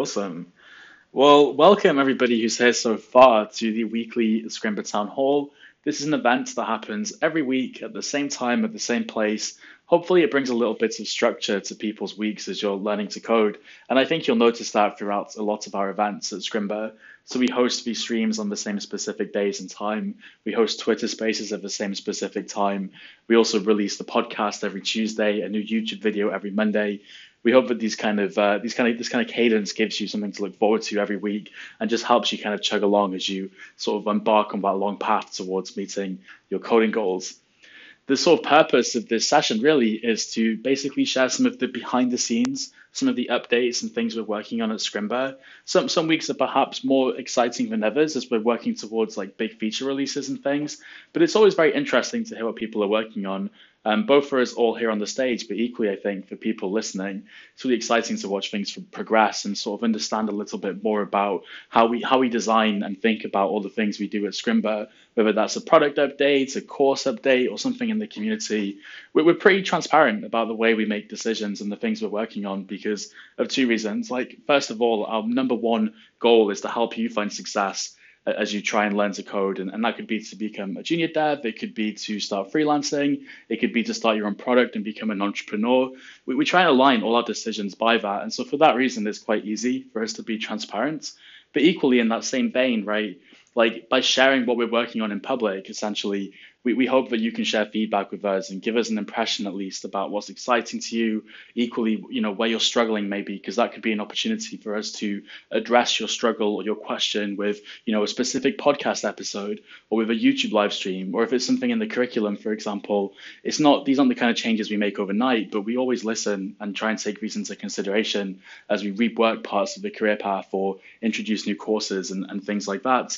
Awesome. Well, welcome everybody who's here so far to the weekly Scrimba Town Hall. This is an event that happens every week at the same time, at the same place. Hopefully, it brings a little bit of structure to people's weeks as you're learning to code. And I think you'll notice that throughout a lot of our events at Scrimba. So we host these streams on the same specific days and time. We host Twitter spaces at the same specific time. We also release the podcast every Tuesday, a new YouTube video every Monday we hope that these kind of uh, these kind of this kind of cadence gives you something to look forward to every week and just helps you kind of chug along as you sort of embark on that long path towards meeting your coding goals. The sort of purpose of this session really is to basically share some of the behind the scenes, some of the updates and things we're working on at Scrimba. Some some weeks are perhaps more exciting than others as we're working towards like big feature releases and things. But it's always very interesting to hear what people are working on um, both for us all here on the stage, but equally, I think, for people listening, it's really exciting to watch things progress and sort of understand a little bit more about how we how we design and think about all the things we do at Scrimba, whether that's a product update, a course update, or something in the community. We're, we're pretty transparent about the way we make decisions and the things we're working on because of two reasons. Like, first of all, our number one goal is to help you find success as you try and learn to code. And, and that could be to become a junior dev, it could be to start freelancing, it could be to start your own product and become an entrepreneur. We, we try and align all our decisions by that. And so for that reason, it's quite easy for us to be transparent. But equally, in that same vein, right, like by sharing what we're working on in public, essentially, we, we hope that you can share feedback with us and give us an impression at least about what's exciting to you equally you know where you're struggling maybe because that could be an opportunity for us to address your struggle or your question with you know a specific podcast episode or with a youtube live stream or if it's something in the curriculum for example. It's not these aren't the kind of changes we make overnight but we always listen and try and take these into consideration as we rework parts of the career path or introduce new courses and, and things like that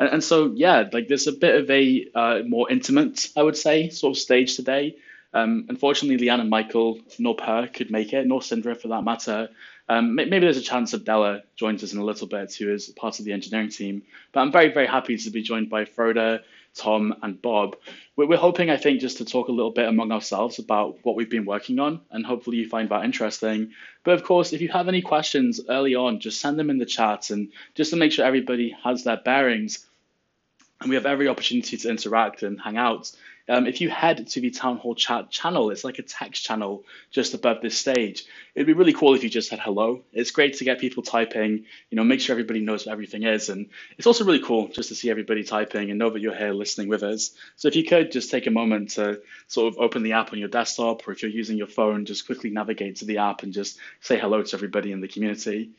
and, and so, yeah, like there's a bit of a uh, more intimate, I would say, sort of stage today. Um, unfortunately, Leanne and Michael, nor Per could make it, nor Sindre for that matter. Um, maybe there's a chance of Della joins us in a little bit, who is part of the engineering team. But I'm very, very happy to be joined by Frode, Tom, and Bob. We're hoping, I think, just to talk a little bit among ourselves about what we've been working on, and hopefully you find that interesting. But of course, if you have any questions early on, just send them in the chat, and just to make sure everybody has their bearings, and we have every opportunity to interact and hang out. Um, if you head to the town hall chat channel, it's like a text channel just above this stage. It'd be really cool if you just said hello. It's great to get people typing, you know, make sure everybody knows what everything is. And it's also really cool just to see everybody typing and know that you're here listening with us. So if you could just take a moment to sort of open the app on your desktop, or if you're using your phone, just quickly navigate to the app and just say hello to everybody in the community.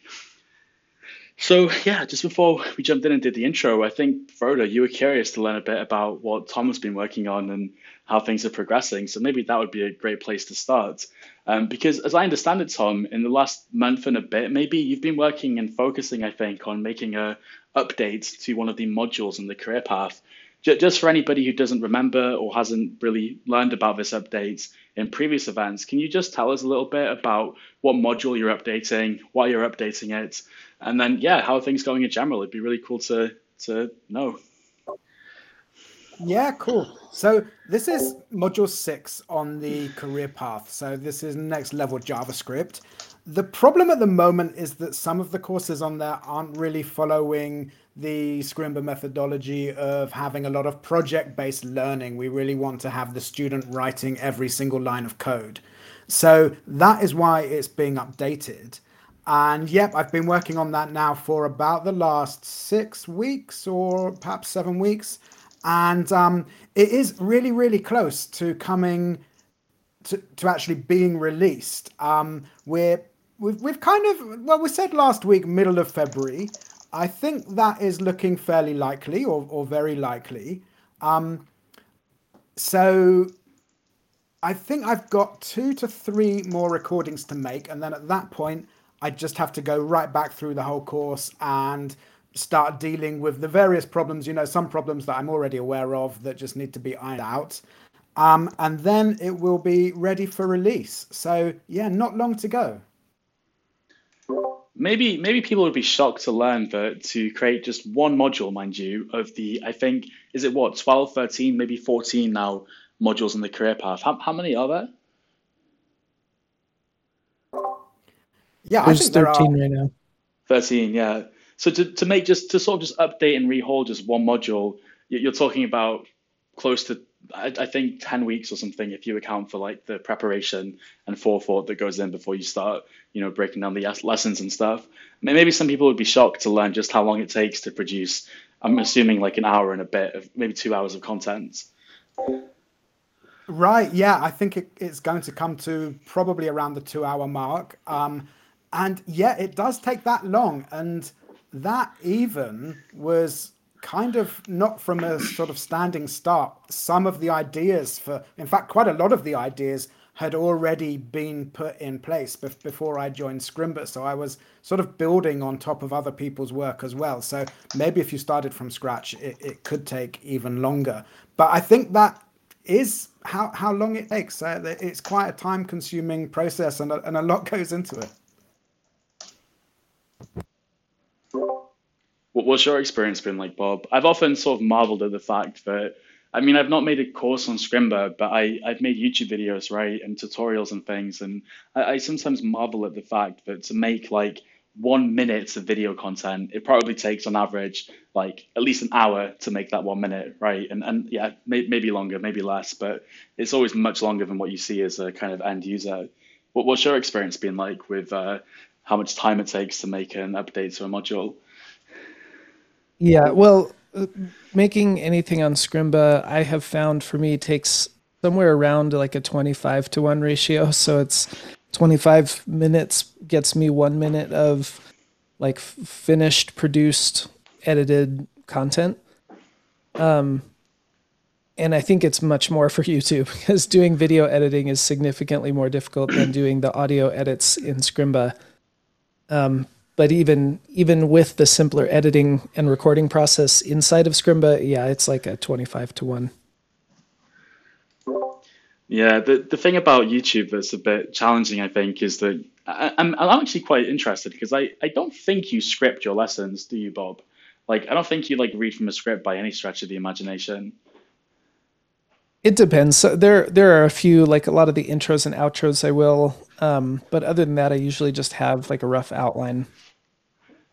So yeah, just before we jumped in and did the intro, I think Frode, you were curious to learn a bit about what Tom has been working on and how things are progressing. So maybe that would be a great place to start. Um, because as I understand it, Tom, in the last month and a bit, maybe you've been working and focusing, I think, on making a update to one of the modules in the career path. Just for anybody who doesn't remember or hasn't really learned about this update in previous events, can you just tell us a little bit about what module you're updating, why you're updating it, and then yeah, how are things going in general? It'd be really cool to to know. Yeah, cool. So this is module six on the career path. So this is next level JavaScript. The problem at the moment is that some of the courses on there aren't really following the Scrimba methodology of having a lot of project based learning. We really want to have the student writing every single line of code. So that is why it's being updated. And yep, I've been working on that now for about the last six weeks or perhaps seven weeks. And um, it is really, really close to coming to, to actually being released. Um, we're, we've, we've kind of, well, we said last week, middle of February. I think that is looking fairly likely or, or very likely. Um, so I think I've got two to three more recordings to make. And then at that point, I just have to go right back through the whole course and start dealing with the various problems, you know, some problems that I'm already aware of that just need to be ironed out. Um, and then it will be ready for release. So, yeah, not long to go. Maybe maybe people would be shocked to learn that to create just one module, mind you, of the I think is it what 12, 13, maybe 14 now modules in the career path. How, how many are there? Yeah, there's 13 right now. 13, yeah. So to, to make just to sort of just update and rehaul just one module, you're talking about close to I, I think 10 weeks or something if you account for like the preparation and forethought that goes in before you start, you know, breaking down the lessons and stuff. Maybe some people would be shocked to learn just how long it takes to produce. I'm assuming like an hour and a bit of maybe two hours of content. Right. Yeah, I think it, it's going to come to probably around the two hour mark. Um, and yeah, it does take that long. And that even was kind of not from a sort of standing start. Some of the ideas for, in fact, quite a lot of the ideas had already been put in place before I joined Scrimba. So I was sort of building on top of other people's work as well. So maybe if you started from scratch, it, it could take even longer. But I think that is how, how long it takes. Uh, it's quite a time consuming process and a, and a lot goes into it. What's your experience been like, Bob? I've often sort of marveled at the fact that, I mean, I've not made a course on Scrimba, but I, I've made YouTube videos, right, and tutorials and things. And I, I sometimes marvel at the fact that to make like one minute of video content, it probably takes on average like at least an hour to make that one minute, right? And and yeah, may, maybe longer, maybe less, but it's always much longer than what you see as a kind of end user. What, what's your experience been like with uh, how much time it takes to make an update to a module? Yeah, well, uh, making anything on Scrimba, I have found for me takes somewhere around like a 25 to 1 ratio. So it's 25 minutes gets me one minute of like finished, produced, edited content. Um, and I think it's much more for YouTube because doing video editing is significantly more difficult than doing the audio edits in Scrimba. Um, but even even with the simpler editing and recording process inside of Scrimba, yeah, it's like a 25 to 1. Yeah, the, the thing about YouTube that's a bit challenging, I think, is that I, I'm, I'm actually quite interested because I, I don't think you script your lessons, do you, Bob? Like, I don't think you like read from a script by any stretch of the imagination. It depends. There there are a few like a lot of the intros and outros I will, um, but other than that, I usually just have like a rough outline.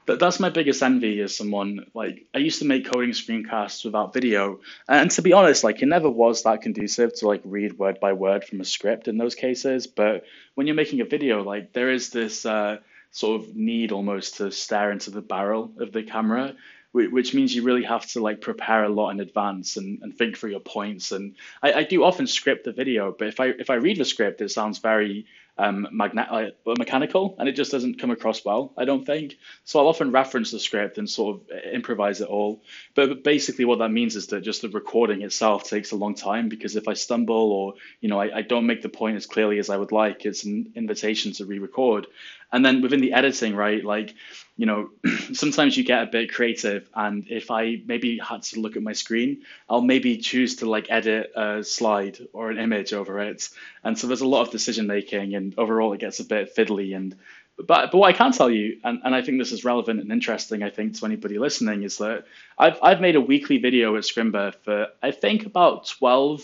But that's my biggest envy as someone like I used to make coding screencasts without video, and to be honest, like it never was that conducive to like read word by word from a script in those cases. But when you're making a video, like there is this uh, sort of need almost to stare into the barrel of the camera which means you really have to like prepare a lot in advance and, and think through your points. And I, I do often script the video, but if I if I read the script, it sounds very um, magnet like, mechanical, and it just doesn't come across well. I don't think. So I'll often reference the script and sort of improvise it all. But, but basically, what that means is that just the recording itself takes a long time because if I stumble or you know I, I don't make the point as clearly as I would like, it's an invitation to re-record. And then within the editing, right, like you know, sometimes you get a bit creative, and if I maybe had to look at my screen, I'll maybe choose to like edit a slide or an image over it. And so there's a lot of decision making, and overall it gets a bit fiddly. And but but what I can tell you, and, and I think this is relevant and interesting, I think to anybody listening, is that I've I've made a weekly video at Scrimba for I think about 12,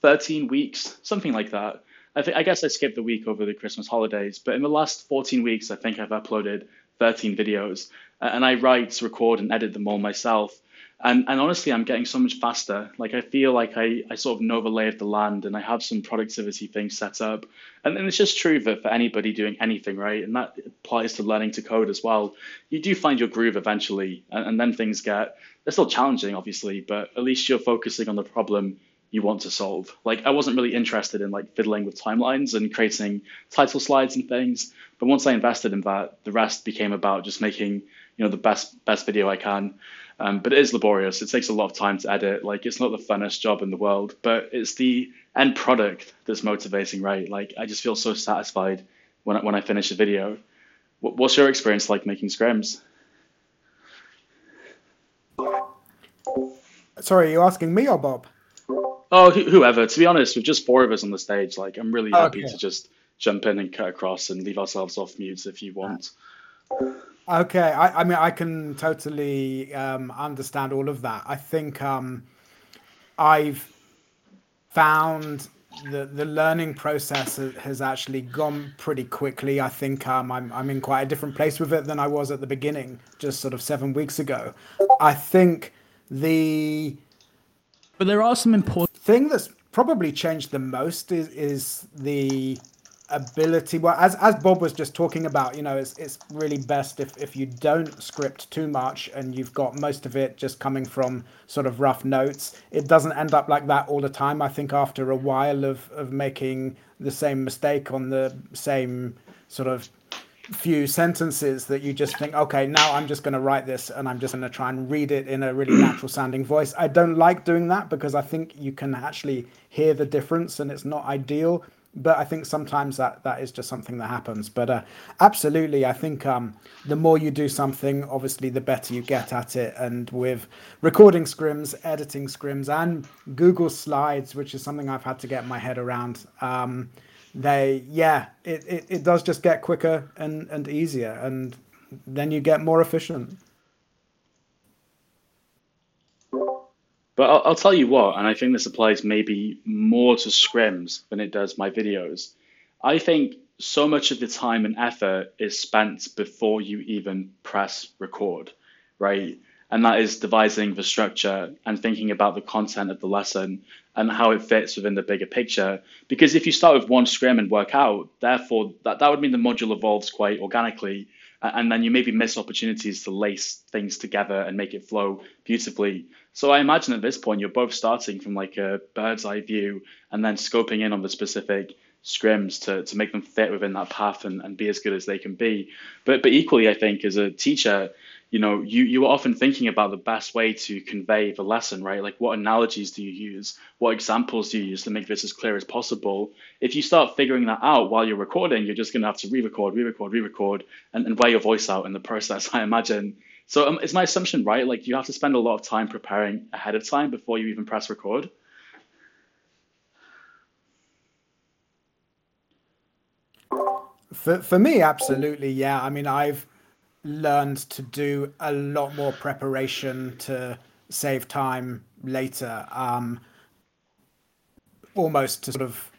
13 weeks, something like that. I think I guess I skipped the week over the Christmas holidays, but in the last 14 weeks, I think I've uploaded 13 videos, and I write, record, and edit them all myself. And, and honestly, I'm getting so much faster. Like I feel like I, I sort of know the lay of the land, and I have some productivity things set up. And, and it's just true that for anybody doing anything, right, and that applies to learning to code as well. You do find your groove eventually, and, and then things get they're still challenging, obviously, but at least you're focusing on the problem you want to solve. Like I wasn't really interested in like fiddling with timelines and creating title slides and things. But once I invested in that, the rest became about just making you know the best best video I can. Um, but it is laborious. It takes a lot of time to edit. Like it's not the funnest job in the world, but it's the end product that's motivating, right? Like I just feel so satisfied when I, when I finish a video. What's your experience like making scrims? Sorry, are you asking me or Bob? Oh, whoever. To be honest, with just four of us on the stage, like I'm really happy okay. to just jump in and cut across and leave ourselves off mute if you want. Okay, I, I mean I can totally um, understand all of that. I think um, I've found the the learning process has actually gone pretty quickly. I think um, I'm I'm in quite a different place with it than I was at the beginning, just sort of seven weeks ago. I think the but there are some important thing that's probably changed the most is is the ability well as as bob was just talking about you know it's it's really best if if you don't script too much and you've got most of it just coming from sort of rough notes. It doesn't end up like that all the time. I think after a while of of making the same mistake on the same sort of few sentences that you just think okay now i'm just going to write this and i'm just going to try and read it in a really natural sounding voice i don't like doing that because i think you can actually hear the difference and it's not ideal but I think sometimes that that is just something that happens. But uh, absolutely, I think um, the more you do something, obviously, the better you get at it. And with recording scrims, editing scrims, and Google Slides, which is something I've had to get my head around, um, they yeah, it, it, it does just get quicker and and easier, and then you get more efficient. But I'll, I'll, tell you what, and I think this applies maybe more to scrims than it does my videos. I think so much of the time and effort is spent before you even press record, right? And that is devising the structure and thinking about the content of the lesson and how it fits within the bigger picture. Because if you start with one scrim and work out, therefore that, that would mean the module evolves quite organically and then you maybe miss opportunities to lace things together and make it flow beautifully. So I imagine at this point you're both starting from like a bird's eye view and then scoping in on the specific scrims to, to make them fit within that path and, and be as good as they can be. But but equally I think as a teacher, you know, you, you are often thinking about the best way to convey the lesson, right? Like what analogies do you use? What examples do you use to make this as clear as possible? If you start figuring that out while you're recording, you're just going to have to re-record, re-record, re-record, and, and wear your voice out in the process, I imagine. So um, is my assumption right? Like you have to spend a lot of time preparing ahead of time before you even press record? For, for me, absolutely, yeah. I mean, I've learned to do a lot more preparation to save time later. Um, almost to sort of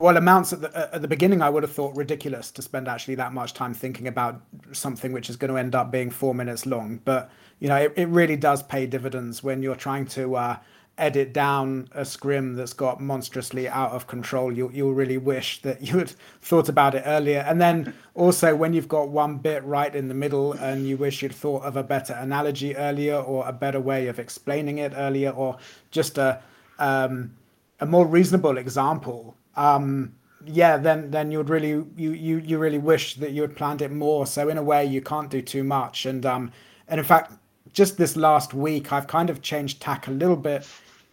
well amounts at the at the beginning I would have thought ridiculous to spend actually that much time thinking about something which is going to end up being four minutes long. But you know, it, it really does pay dividends when you're trying to uh, edit down a scrim that's got monstrously out of control, you, you'll really wish that you had thought about it earlier. And then also, when you've got one bit right in the middle and you wish you'd thought of a better analogy earlier or a better way of explaining it earlier or just a, um, a more reasonable example. Um, yeah, then then you'd really you, you you really wish that you had planned it more. So in a way, you can't do too much. And um, and in fact, just this last week, I've kind of changed tack a little bit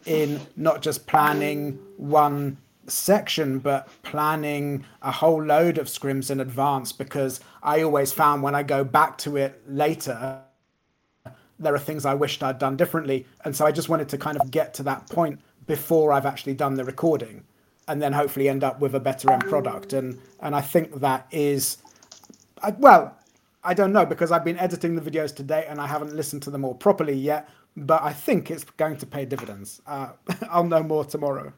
in not just planning one section, but planning a whole load of scrims in advance because I always found when I go back to it later, there are things I wished I'd done differently. And so I just wanted to kind of get to that point before I've actually done the recording and then hopefully end up with a better end product. And, and I think that is, I, well, I don't know because I've been editing the videos today and I haven't listened to them all properly yet but I think it's going to pay dividends. Uh, I'll know more tomorrow.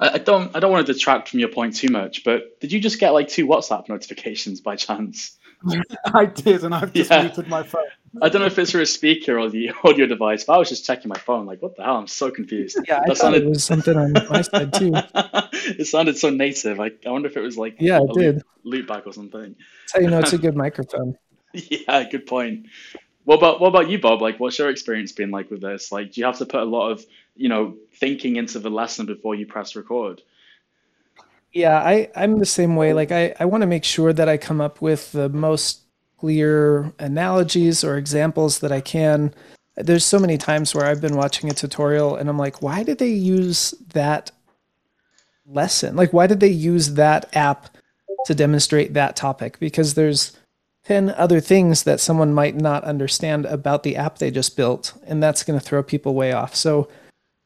I don't. I don't want to detract from your point too much, but did you just get like two WhatsApp notifications by chance? I did, and I've just yeah. muted my phone. I don't know if it's through a speaker or the audio device, but I was just checking my phone. Like, what the hell? I'm so confused. Yeah, that I sounded... it was something on my side too. it sounded so native. I, I wonder if it was like yeah, it did loop, back or something. That's how you know it's a good microphone. yeah, good point. What about what about you, Bob? Like, what's your experience been like with this? Like, do you have to put a lot of you know thinking into the lesson before you press record? Yeah, I I'm the same way. Like, I I want to make sure that I come up with the most clear analogies or examples that I can. There's so many times where I've been watching a tutorial and I'm like, why did they use that lesson? Like, why did they use that app to demonstrate that topic? Because there's 10 other things that someone might not understand about the app they just built and that's going to throw people way off so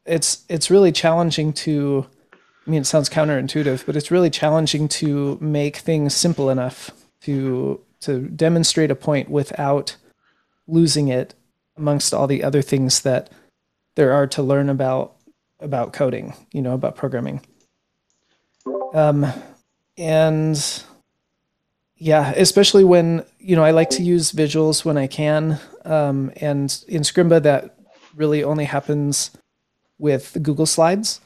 it's it's really challenging to i mean it sounds counterintuitive but it's really challenging to make things simple enough to to demonstrate a point without losing it amongst all the other things that there are to learn about about coding, you know, about programming. Um, and yeah, especially when you know I like to use visuals when I can, um, and in Scrimba that really only happens with Google Slides.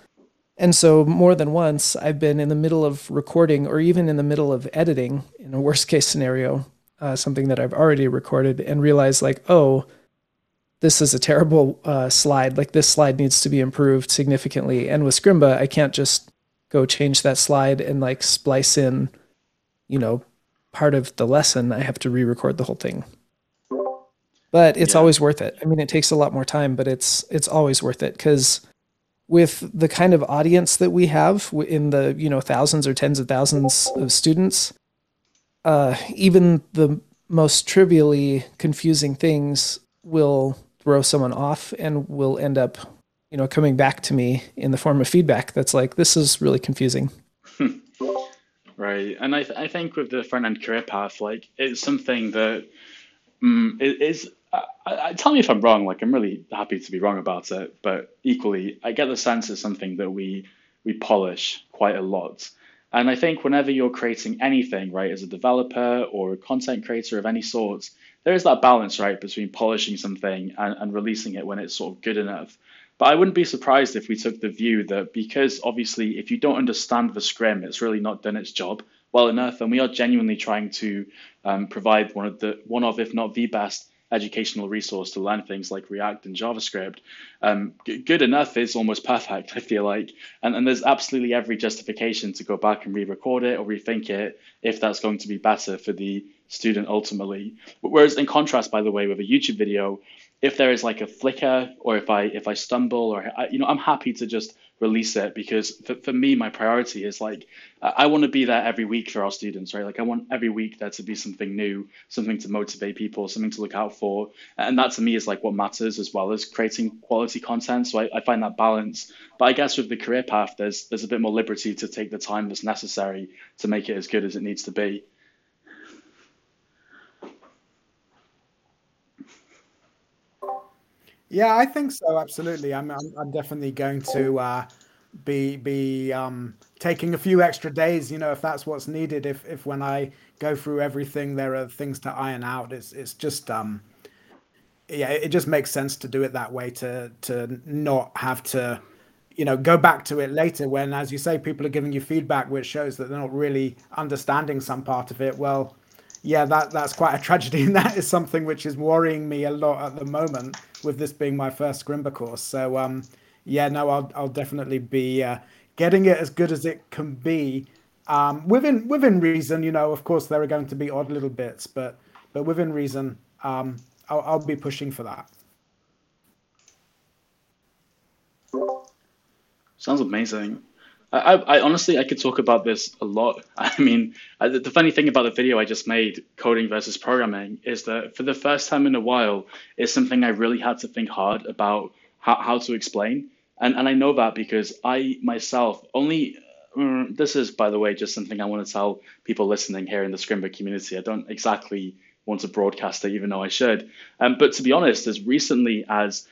And so more than once, I've been in the middle of recording or even in the middle of editing in a worst case scenario, uh, something that I've already recorded and realized like, oh, this is a terrible uh, slide. Like this slide needs to be improved significantly. And with Scrimba, I can't just go change that slide and like splice in, you know, part of the lesson. I have to re-record the whole thing. But it's yeah. always worth it. I mean, it takes a lot more time, but it's it's always worth it because with the kind of audience that we have in the you know thousands or tens of thousands of students, uh, even the most trivially confusing things will throw someone off and will end up you know coming back to me in the form of feedback that's like this is really confusing right and I, th- I think with the front end career path like it's something that um, is I, I, tell me if I'm wrong. Like I'm really happy to be wrong about it, but equally, I get the sense it's something that we we polish quite a lot. And I think whenever you're creating anything, right, as a developer or a content creator of any sort, there is that balance, right, between polishing something and, and releasing it when it's sort of good enough. But I wouldn't be surprised if we took the view that because obviously, if you don't understand the scrim, it's really not done its job well enough, and we are genuinely trying to um, provide one of the one of, if not the best educational resource to learn things like React and JavaScript. Um, good enough is almost perfect, I feel like. And, and there's absolutely every justification to go back and re record it or rethink it if that's going to be better for the student ultimately. Whereas, in contrast, by the way, with a YouTube video, if there is like a flicker or if I if I stumble or I, you know I'm happy to just release it because for, for me my priority is like I want to be there every week for our students right? Like I want every week there to be something new something to motivate people something to look out for. And that to me is like what matters as well as creating quality content. So I, I find that balance. But I guess with the career path there's there's a bit more liberty to take the time that's necessary to make it as good as it needs to be Yeah, I think so. Absolutely. I'm. I'm, I'm definitely going to uh, be be um, taking a few extra days. You know, if that's what's needed. If if when I go through everything, there are things to iron out. It's it's just um, yeah, it just makes sense to do it that way. To to not have to, you know, go back to it later when, as you say, people are giving you feedback which shows that they're not really understanding some part of it. Well, yeah, that that's quite a tragedy, and that is something which is worrying me a lot at the moment with this being my first Scrimba course. So um, yeah, no, I'll I'll definitely be uh, getting it as good as it can be um, within within reason. You know, of course there are going to be odd little bits, but but within reason, um, I'll, I'll be pushing for that. Sounds amazing. I, I, honestly, I could talk about this a lot. I mean, the funny thing about the video I just made, coding versus programming, is that for the first time in a while, it's something I really had to think hard about how, how to explain. And, and I know that because I myself only, mm, this is, by the way, just something I want to tell people listening here in the Scrimba community. I don't exactly want to broadcast it, even though I should. Um, but to be honest, as recently as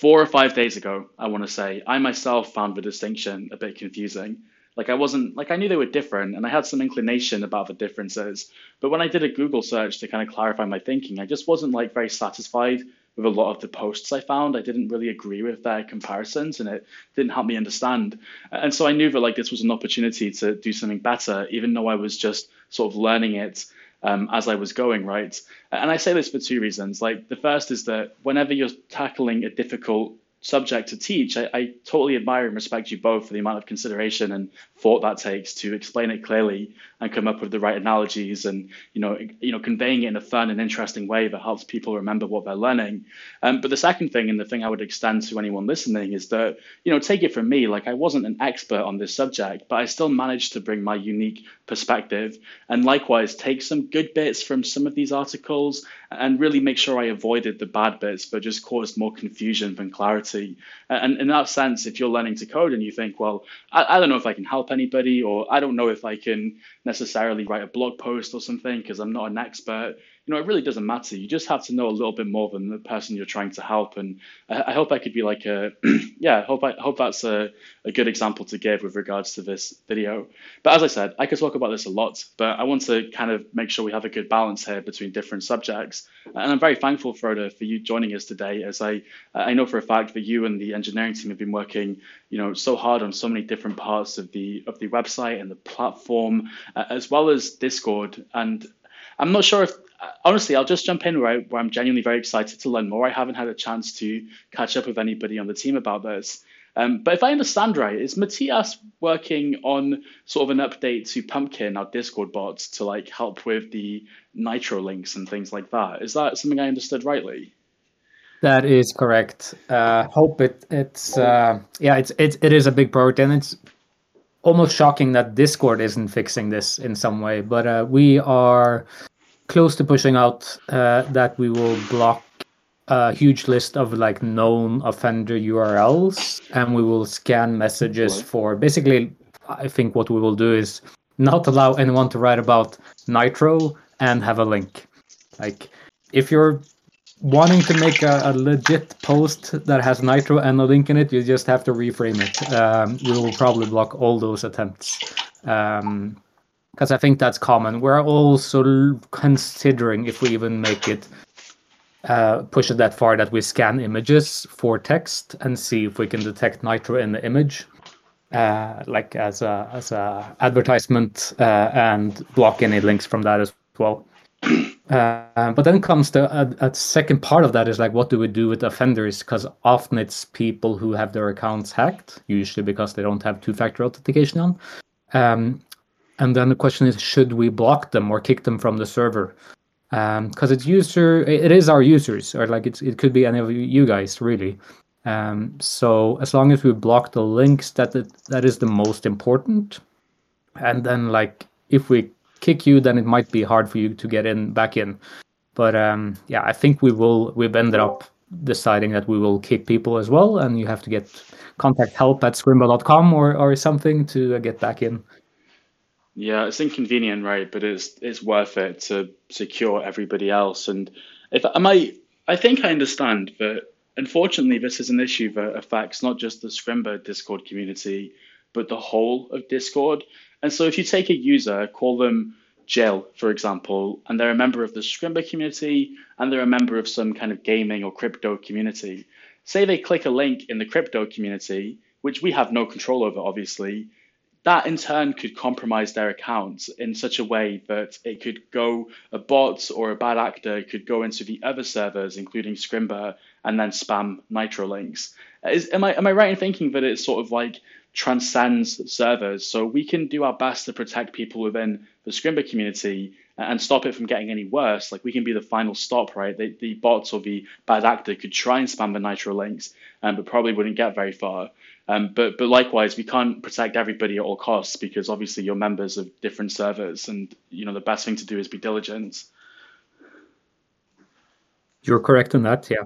four or five days ago, I want to say, I myself found the distinction a bit confusing. Like I wasn't like I knew they were different and I had some inclination about the differences. But when I did a Google search to kind of clarify my thinking, I just wasn't like very satisfied with a lot of the posts I found. I didn't really agree with their comparisons and it didn't help me understand. And so I knew that like this was an opportunity to do something better, even though I was just sort of learning it um, as I was going, right? And I say this for two reasons. Like the first is that whenever you're tackling a difficult subject to teach, I, I, totally admire and respect you both for the amount of consideration and thought that takes to explain it clearly and come up with the right analogies and you know you know conveying it in a fun and interesting way that helps people remember what they're learning. Um, but the second thing and the thing I would extend to anyone listening is that you know take it from me, like I wasn't an expert on this subject, but I still managed to bring my unique perspective and likewise take some good bits from some of these articles and really make sure I avoided the bad bits, but just caused more confusion than clarity. And in that sense, if you're learning to code and you think, well, I, I don't know if I can help anybody, or I don't know if I can necessarily write a blog post or something because I'm not an expert, you know, it really doesn't matter. You just have to know a little bit more than the person you're trying to help. And I, I hope I could be like a, yeah, I hope I hope that's a, a good example to give with regards to this video. But as I said, I could talk about this a lot, but I want to kind of make sure we have a good balance here between different subjects. And I'm very thankful, Frode, for you joining us today, as I I know for a fact that you and the engineering team have been working, you know, so hard on so many different parts of the of the website and the platform, uh, as well as Discord. And I'm not sure if honestly, I'll just jump in where, I, I'm genuinely very excited to learn more. I haven't had a chance to catch up with anybody on the team about this. Um, but if I understand right, is Matthias working on sort of an update to Pumpkin, our Discord bot, to like help with the Nitro links and things like that? Is that something I understood rightly? That is correct. Uh, hope it it's uh, yeah it's it, it is a big project and it's almost shocking that Discord isn't fixing this in some way. But uh, we are close to pushing out uh, that we will block a huge list of like known offender URLs, and we will scan messages for basically. I think what we will do is not allow anyone to write about Nitro and have a link. Like, if you're wanting to make a, a, legit post that has Nitro and a link in it, you just have to reframe it. Um, we will probably block all those attempts. Um, because I think that's common. We're also considering if we even make it uh, push it that far that we scan images for text and see if we can detect nitro in the image, uh, like as a as a advertisement, uh, and block any links from that as well. Uh, but then comes the a, a, second part of that is like what do we do with offenders? Because often it's people who have their accounts hacked usually because they don't have two-factor authentication on. Um, and then the question is should we block them or kick them from the server? Because um, it's user it is our users or like it's, it could be any of you guys really. Um, so as long as we block the links that it, that is the most important and then like if we kick you then it might be hard for you to get in back in but um, yeah i think we will we've ended up deciding that we will kick people as well and you have to get contact help at scrimba.com or, or something to uh, get back in yeah, it's inconvenient, right? But it's it's worth it to secure everybody else. And if I might, I think I understand that. Unfortunately, this is an issue that affects not just the Scrimba Discord community, but the whole of Discord. And so, if you take a user, call them Jill, for example, and they're a member of the Scrimba community, and they're a member of some kind of gaming or crypto community. Say they click a link in the crypto community, which we have no control over, obviously that in turn could compromise their accounts in such a way that it could go a bot or a bad actor could go into the other servers, including Scrimba, and then spam Nitro links. Is, am I am I right in thinking that it's sort of like transcends servers? So we can do our best to protect people within the Scrimba community and stop it from getting any worse. Like we can be the final stop, right? The, the bots or the bad actor could try and spam the Nitro links, um, but probably wouldn't get very far. Um, but but likewise, we can't protect everybody at all costs because obviously you're members of different servers, and you know the best thing to do is be diligent. You're correct on that. Yeah,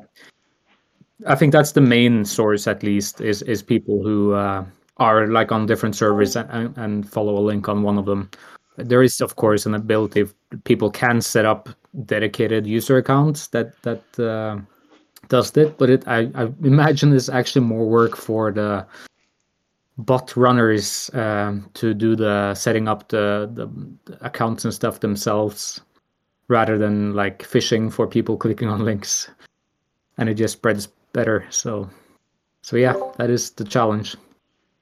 I think that's the main source, at least, is is people who uh, are like on different servers and, and follow a link on one of them. There is, of course, an ability people can set up dedicated user accounts that that. Uh, does it, but it I, I imagine it's actually more work for the bot runners um, to do the setting up the, the, the accounts and stuff themselves rather than like phishing for people clicking on links and it just spreads better so so yeah that is the challenge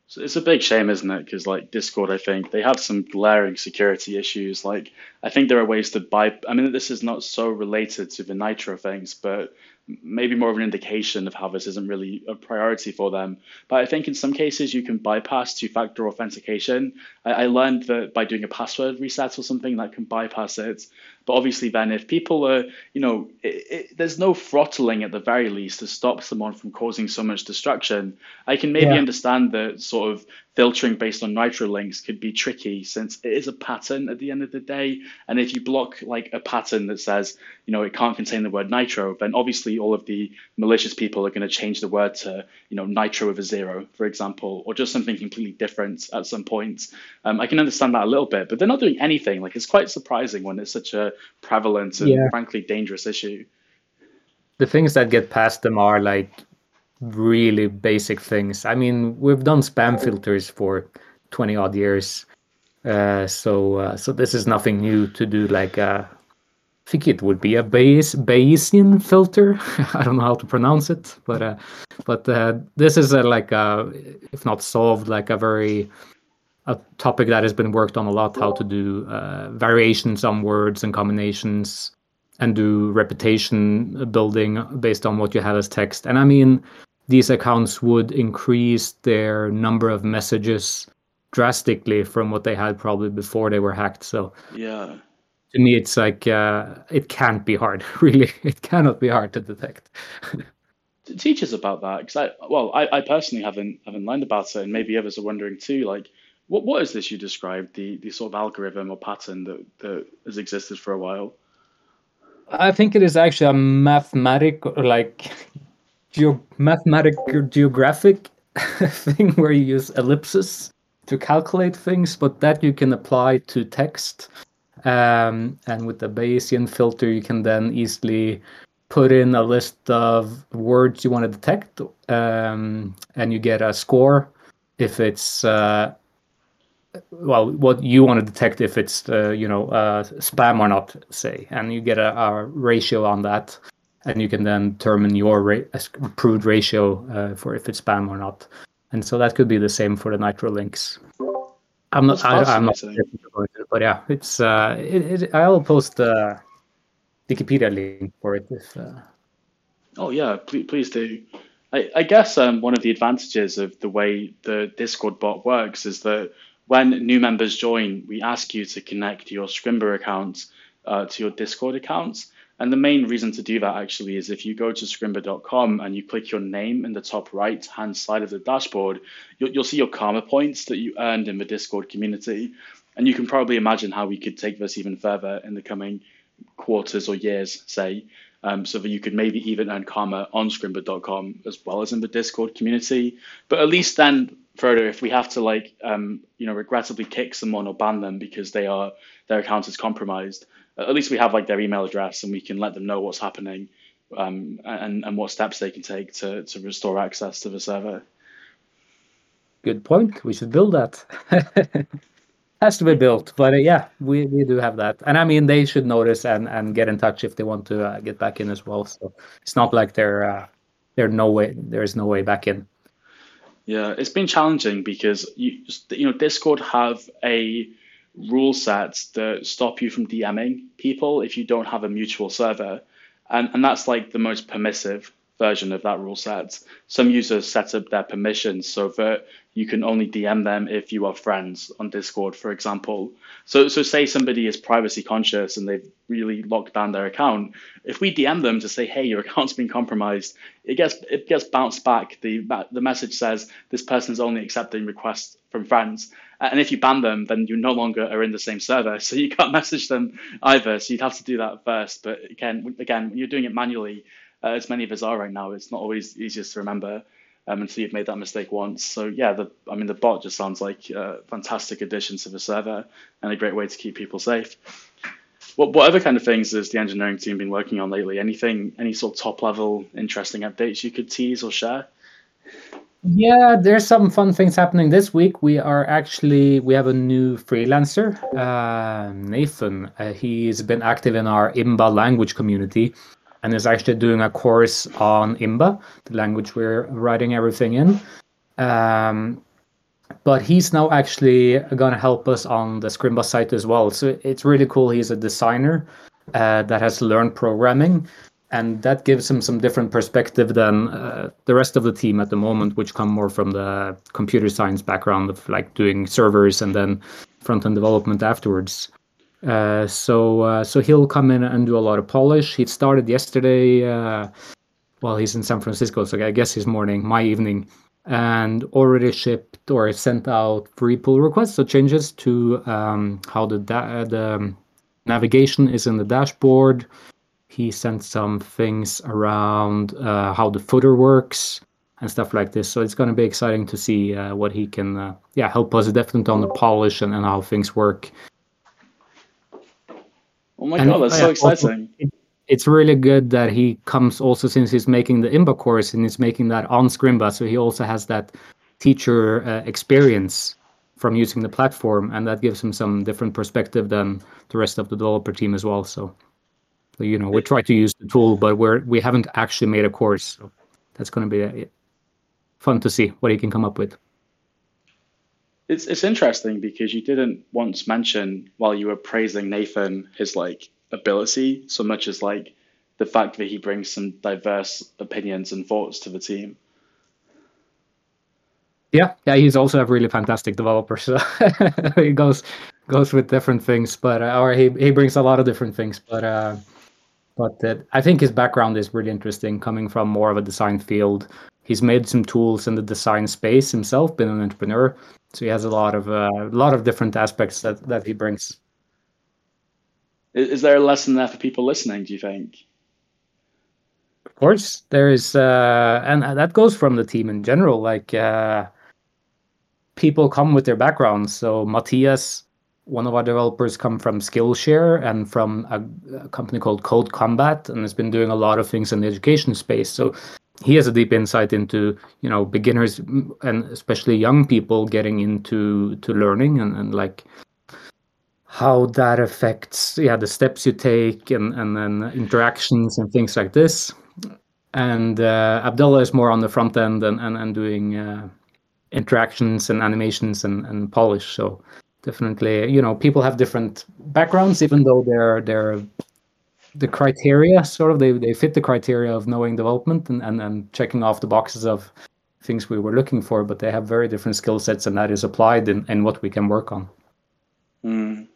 so it's a big shame isn't it because like discord i think they have some glaring security issues like i think there are ways to buy i mean this is not so related to the nitro things but maybe more of an indication of how this isn't really a priority for them. But I think in some cases you can bypass two factor authentication. I, I, learned that by doing a password reset or something that can bypass it. But obviously, then if people are, you know, it, it, there's no throttling at the very least to stop someone from causing so much destruction. I can maybe yeah. understand that sort of filtering based on nitro links could be tricky since it is a pattern at the end of the day. And if you block like a pattern that says, you know, it can't contain the word nitro, then obviously all of the malicious people are going to change the word to, you know, nitro with a zero, for example, or just something completely different at some point. Um, I can understand that a little bit, but they're not doing anything. Like it's quite surprising when it's such a prevalent and yeah. frankly dangerous issue. The things that get past them are like really basic things. I mean, we've done spam filters for 20 odd years. Uh, so uh, so this is nothing new to do like uh, I think it would be a Bayes Bayesian filter. I don't know how to pronounce it, but uh, but uh, this is a, like a, if not solved, like a very a topic that has been worked on a lot. How to do uh, variations on words and combinations, and do repetition building based on what you have as text. And I mean, these accounts would increase their number of messages drastically from what they had probably before they were hacked. So yeah, to me, it's like uh, it can't be hard. Really, it cannot be hard to detect. Teach us about that because I well, I, I personally haven't haven't learned about it, and maybe others are wondering too. Like, what what is this you described? The the sort of algorithm or pattern that that has existed for a while. I think it is actually a mathematic like geo- mathematical geographic thing where you use ellipses to calculate things, but that you can apply to text. Um, and with the Bayesian filter, you can then easily put in a list of words you want to detect, um, and you get a score if it's uh, well what you want to detect if it's uh, you know uh, spam or not, say, and you get a, a ratio on that and you can then determine your ra- approved ratio uh, for if it's spam or not. And so that could be the same for the nitro links. I'm not. I, am not. But yeah, it's. Uh, it, it, I'll post the Wikipedia link for it if. Uh... Oh yeah, please, please do. I, I guess um, one of the advantages of the way the Discord bot works is that when new members join, we ask you to connect your Scrimba account uh, to your Discord accounts. And the main reason to do that actually is if you go to scrimba.com and you click your name in the top right hand side of the dashboard, you'll, you'll see your karma points that you earned in the Discord community. And you can probably imagine how we could take this even further in the coming quarters or years, say, um, so that you could maybe even earn karma on scrimba.com as well as in the Discord community. But at least then, further, if we have to like, um, you know, regrettably kick someone or ban them because they are their account is compromised, at least we have like their email address and we can let them know what's happening um, and, and what steps they can take to, to restore access to the server. Good point. We should build that. Has to be built, but uh, yeah, we, we do have that, and I mean they should notice and, and get in touch if they want to uh, get back in as well. So it's not like they're uh, they're no way there is no way back in. Yeah, it's been challenging because you you know Discord have a rule sets that stop you from DMing people if you don't have a mutual server. And, and that's like the most permissive version of that rule set. Some users set up their permissions so that you can only DM them if you are friends on Discord, for example. So, so say somebody is privacy conscious and they've really locked down their account. If we DM them to say, "Hey, your account's been compromised," it gets it gets bounced back. the The message says this person is only accepting requests from friends, and if you ban them, then you no longer are in the same server, so you can't message them either. So you'd have to do that first. But again, again, when you're doing it manually, uh, as many of us are right now, it's not always easiest to remember um, until you've made that mistake once. So yeah, the I mean the bot just sounds like a fantastic addition to the server and a great way to keep people safe. What other kind of things has the engineering team been working on lately? Anything, any sort of top level interesting updates you could tease or share? Yeah, there's some fun things happening this week. We are actually we have a new freelancer, uh, Nathan. Uh, he's been active in our Imba language community, and is actually doing a course on Imba, the language we're writing everything in. Um, but he's now actually going to help us on the Scrimba site as well. So it's really cool. He's a designer uh, that has learned programming, and that gives him some different perspective than uh, the rest of the team at the moment, which come more from the computer science background of like doing servers and then front end development afterwards. Uh, so uh, so he'll come in and do a lot of polish. He started yesterday. Uh, well, he's in San Francisco, so I guess his morning, my evening. and already shipped or sent out three pull requests, so changes to um, how the da- the navigation is in the dashboard. He sent some things around uh, how the footer works and stuff like this. So it's going to be exciting to see uh, what he can, uh, yeah, help us definitely on the polish and, and how things work. Oh my and, god, that's so exciting! Also, it's really good that he comes also since he's making the IMBA course and he's making that on Scrimba, so he also has that teacher uh, experience from using the platform, and that gives him some different perspective than the rest of the developer team as well. So, so you know, we try to use the tool, but we're we haven't actually made a course. So that's going to be a, uh, fun to see what he can come up with. It's it's interesting because you didn't once mention while you were praising Nathan his like ability so much as like the fact that he brings some diverse opinions and thoughts to the team. Yeah, yeah, he's also a really fantastic developer. So he goes goes with different things, but uh, or he he brings a lot of different things. But uh, but I think his background is really interesting, coming from more of a design field. He's made some tools in the design space himself, been an entrepreneur, so he has a lot of uh, a lot of different aspects that that he brings. Is there a lesson there for people listening? Do you think? Of course, there is, uh, and that goes from the team in general. Like uh, people come with their backgrounds. So Matthias, one of our developers, come from Skillshare and from a, a company called CodeCombat, and has been doing a lot of things in the education space. So he has a deep insight into you know beginners and especially young people getting into to learning and, and like how that affects yeah the steps you take and and then interactions and things like this. And uh, abdullah is more on the front end and and, and doing uh, interactions and animations and, and polish. So definitely you know people have different backgrounds even though they're they're the criteria sort of they, they fit the criteria of knowing development and, and, and checking off the boxes of things we were looking for but they have very different skill sets and that is applied in, in what we can work on mm.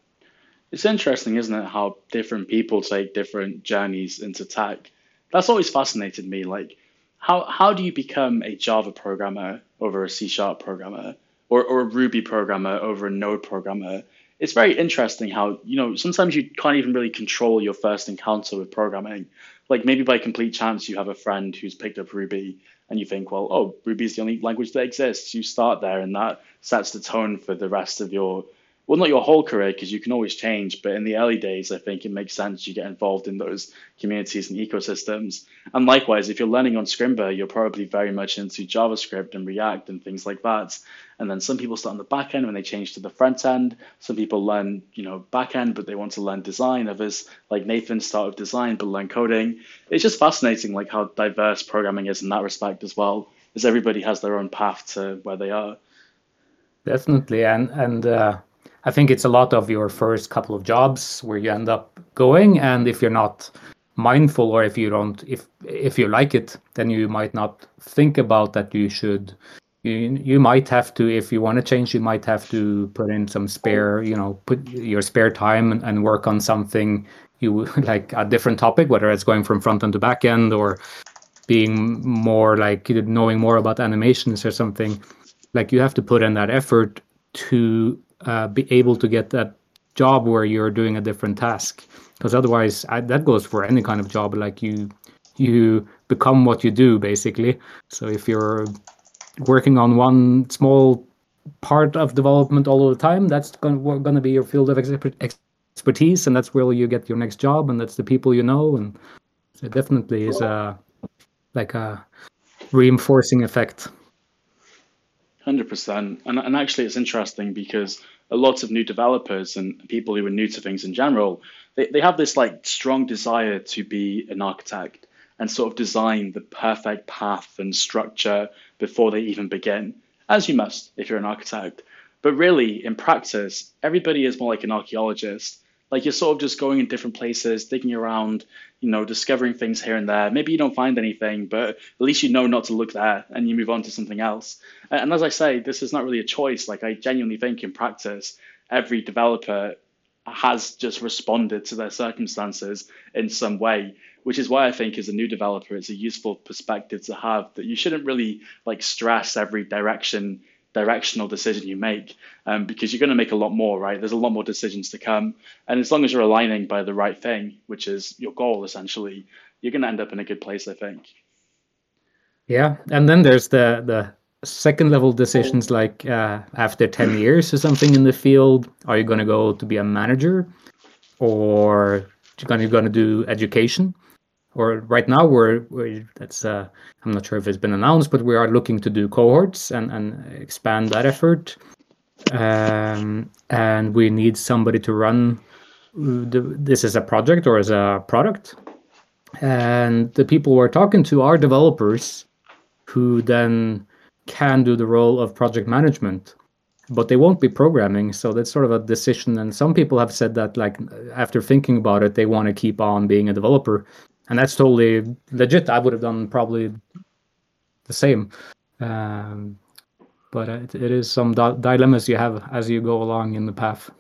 It's interesting, isn't it, how different people take different journeys into tech. That's always fascinated me. Like, how how do you become a Java programmer over a C sharp programmer, or or a Ruby programmer over a Node programmer? It's very interesting how you know sometimes you can't even really control your first encounter with programming. Like maybe by complete chance you have a friend who's picked up Ruby and you think, well, oh, Ruby is the only language that exists. You start there, and that sets the tone for the rest of your well, not your whole career because you can always change, but in the early days, I think it makes sense you get involved in those communities and ecosystems. And likewise, if you're learning on Scrimba, you're probably very much into JavaScript and React and things like that. And then some people start on the back end when they change to the front end. Some people learn, you know, back end, but they want to learn design. Others, like Nathan, start with design but learn coding. It's just fascinating, like how diverse programming is in that respect as well, as everybody has their own path to where they are. Definitely, and and. Uh I think it's a lot of your first couple of jobs where you end up going, and if you're not mindful or if you don't if if you like it, then you might not think about that you should. You, you might have to if you want to change you might have to put in some spare you know put your spare time and, and work on something you like a different topic whether it's going from front end to back end or being more like knowing more about animations or something like you have to put in that effort to uh, be able to get that job where you're doing a different task. Because otherwise I, that goes for any kind of job like you you become what you do basically. So if you're working on one small part of development all the time that's going to be your field of expertise and that's where you get your next job and that's the people you know and it definitely is a like a reinforcing effect Hundred percent, and and actually, it's interesting because a lot of new developers and people who are new to things in general, they, they have this like strong desire to be an architect and sort of design the perfect path and structure before they even begin, as you must if you're an architect. But really, in practice, everybody is more like an archaeologist like you're sort of just going in different places, digging around, you know, discovering things here and there. Maybe you don't find anything, but at least you know not to look there and you move on to something else. And as I say, this is not really a choice. Like I genuinely think in practice, every developer has just responded to their circumstances in some way which is why I think as a new developer, it's a useful perspective to have that you shouldn't really like stress every direction directional decision you make um, because you're going to make a lot more right? There's a lot more decisions to come. And as long as you're aligning by the right thing which is your goal essentially you're going to end up in a good place i think. Yeah and then there's the the second level decisions like uh, after 10 years or something in the field are you going to go to be a manager or you're going to do education or right now we're, we're that's uh, I'm not sure if it's been announced, but we are looking to do cohorts and and expand that effort. Um, and we need somebody to run the, this as a project or as a product. And the people we're talking to are developers who then can do the role of project management but they won't be programming so that's sort of a decision and some people have said that like after thinking about it they want to keep on being a developer and that's totally legit. I would have done probably the same. Um, but it, it is some di- dilemmas you have as you go along in the path.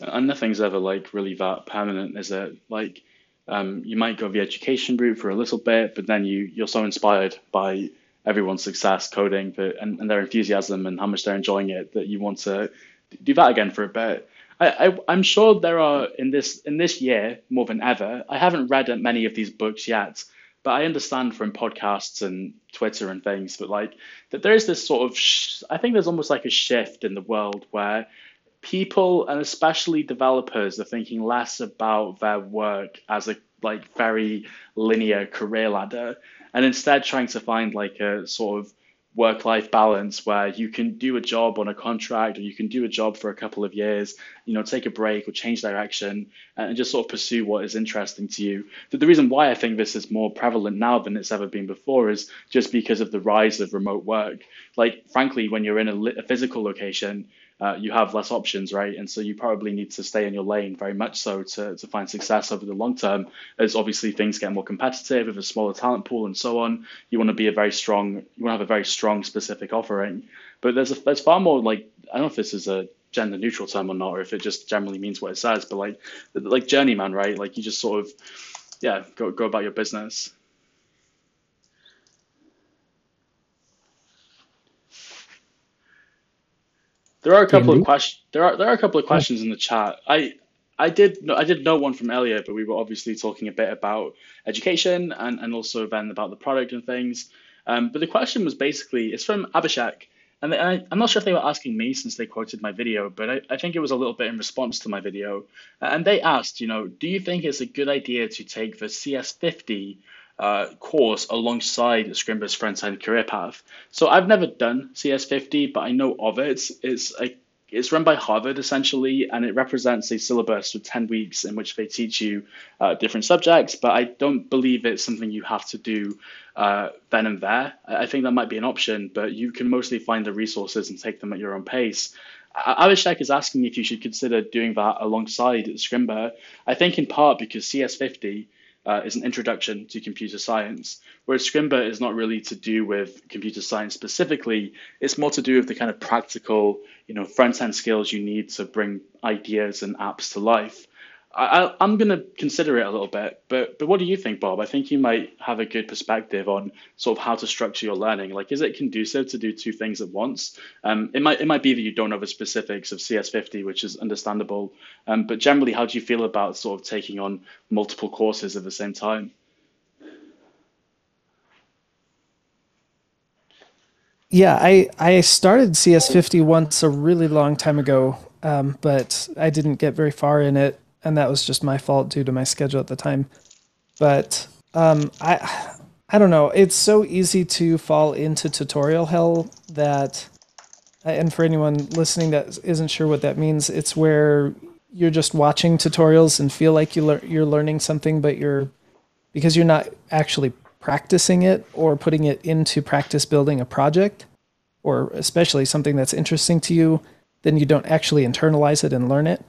And nothing's ever like really that permanent, is it? Like, um, you might go the education route for a little bit, but then you you're so inspired by everyone's success coding and, and their enthusiasm and how much they're enjoying it that you want to do that again for a bit. I, am sure there are in this in this year more than ever. I haven't read many of these books yet, but I understand from podcasts and Twitter and things that like that there is this sort of sh- I think there's almost like a shift in the world where people and especially developers are thinking less about their work as a like very linear career ladder and instead trying to find like a sort of work life balance where you can do a job on a contract or you can do a job for a couple of years, you know, take a break or change direction and just sort of pursue what is interesting to you. The, the reason why I think this is more prevalent now than it's ever been before is just because of the rise of remote work. Like, frankly, when you're in a, a physical location, uh, you have less options, right? And so you probably need to stay in your lane very much so to, to find success over the long term. As obviously things get more competitive with a smaller talent pool and so on, you want to be a very strong, you want to have a very strong specific offering. But there's a, there's far more like I don't know if this is a gender neutral term or not, or if it just generally means what it says. But like like journeyman, right? Like you just sort of yeah go go about your business. There are a couple of questions. There are there are a couple of questions in the chat. I I did I did know one from Elliot, but we were obviously talking a bit about education and, and also then about the product and things. Um, but the question was basically it's from Abhishek, and I, am not sure if they were asking me since they quoted my video, but I, I think it was a little bit in response to my video. And they asked, you know, do you think it's a good idea to take the CS50 uh, course alongside Scrimba's front end career path. So I've never done CS50, but I know of it. It's a it's run by Harvard essentially, and it represents a syllabus with 10 weeks in which they teach you uh, different subjects. But I don't believe it's something you have to do uh, then and there. I think that might be an option, but you can mostly find the resources and take them at your own pace. Abhishek is asking if you should consider doing that alongside Scrimba. I think in part because CS50 uh, is an introduction to computer science, whereas Scrimba is not really to do with computer science specifically. It's more to do with the kind of practical, you know, front end skills you need to bring ideas and apps to life. I, am going to consider it a little bit, but but what do you think, Bob? I think you might have a good perspective on sort of how to structure your learning. Like, is it conducive to do two things at once? Um, it might it might be that you don't know the specifics of CS50, which is understandable. Um, but generally, how do you feel about sort of taking on multiple courses at the same time? Yeah, I I started CS50 once a really long time ago, um, but I didn't get very far in it and that was just my fault due to my schedule at the time. But um, I I don't know. It's so easy to fall into tutorial hell that, and for anyone listening that isn't sure what that means, it's where you're just watching tutorials and feel like you lear- you're learning something, but you're because you're not actually practicing it or putting it into practice building a project, or especially something that's interesting to you, then you don't actually internalize it and learn it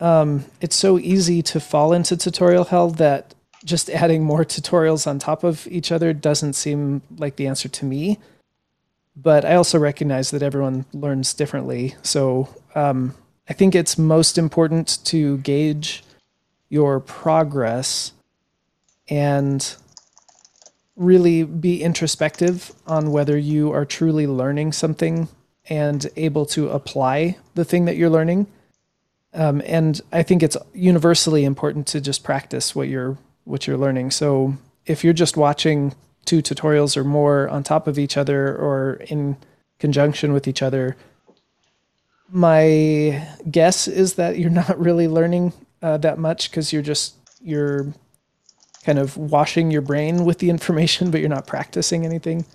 um, it's so easy to fall into tutorial hell that just adding more tutorials on top of each other doesn't seem like the answer to me. But I also recognize that everyone learns differently. So um, I think it's most important to gauge your progress and really be introspective on whether you are truly learning something and able to apply the thing that you're learning. Um, and I think it's universally important to just practice what you're what you're learning. So if you're just watching two tutorials or more on top of each other or in conjunction with each other, my guess is that you're not really learning uh, that much because you're just you're kind of washing your brain with the information, but you're not practicing anything.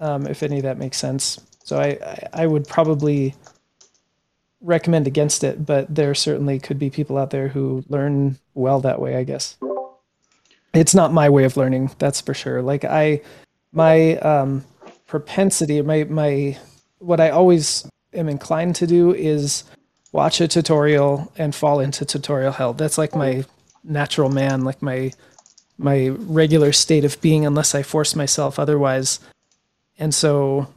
Um, if any of that makes sense. So I, I, I would probably recommend against it, but there certainly could be people out there who learn well that way. I guess it's not my way of learning, that's for sure. Like I, my um, propensity, my my, what I always am inclined to do is watch a tutorial and fall into tutorial hell. That's like my natural man, like my my regular state of being unless I force myself otherwise. And so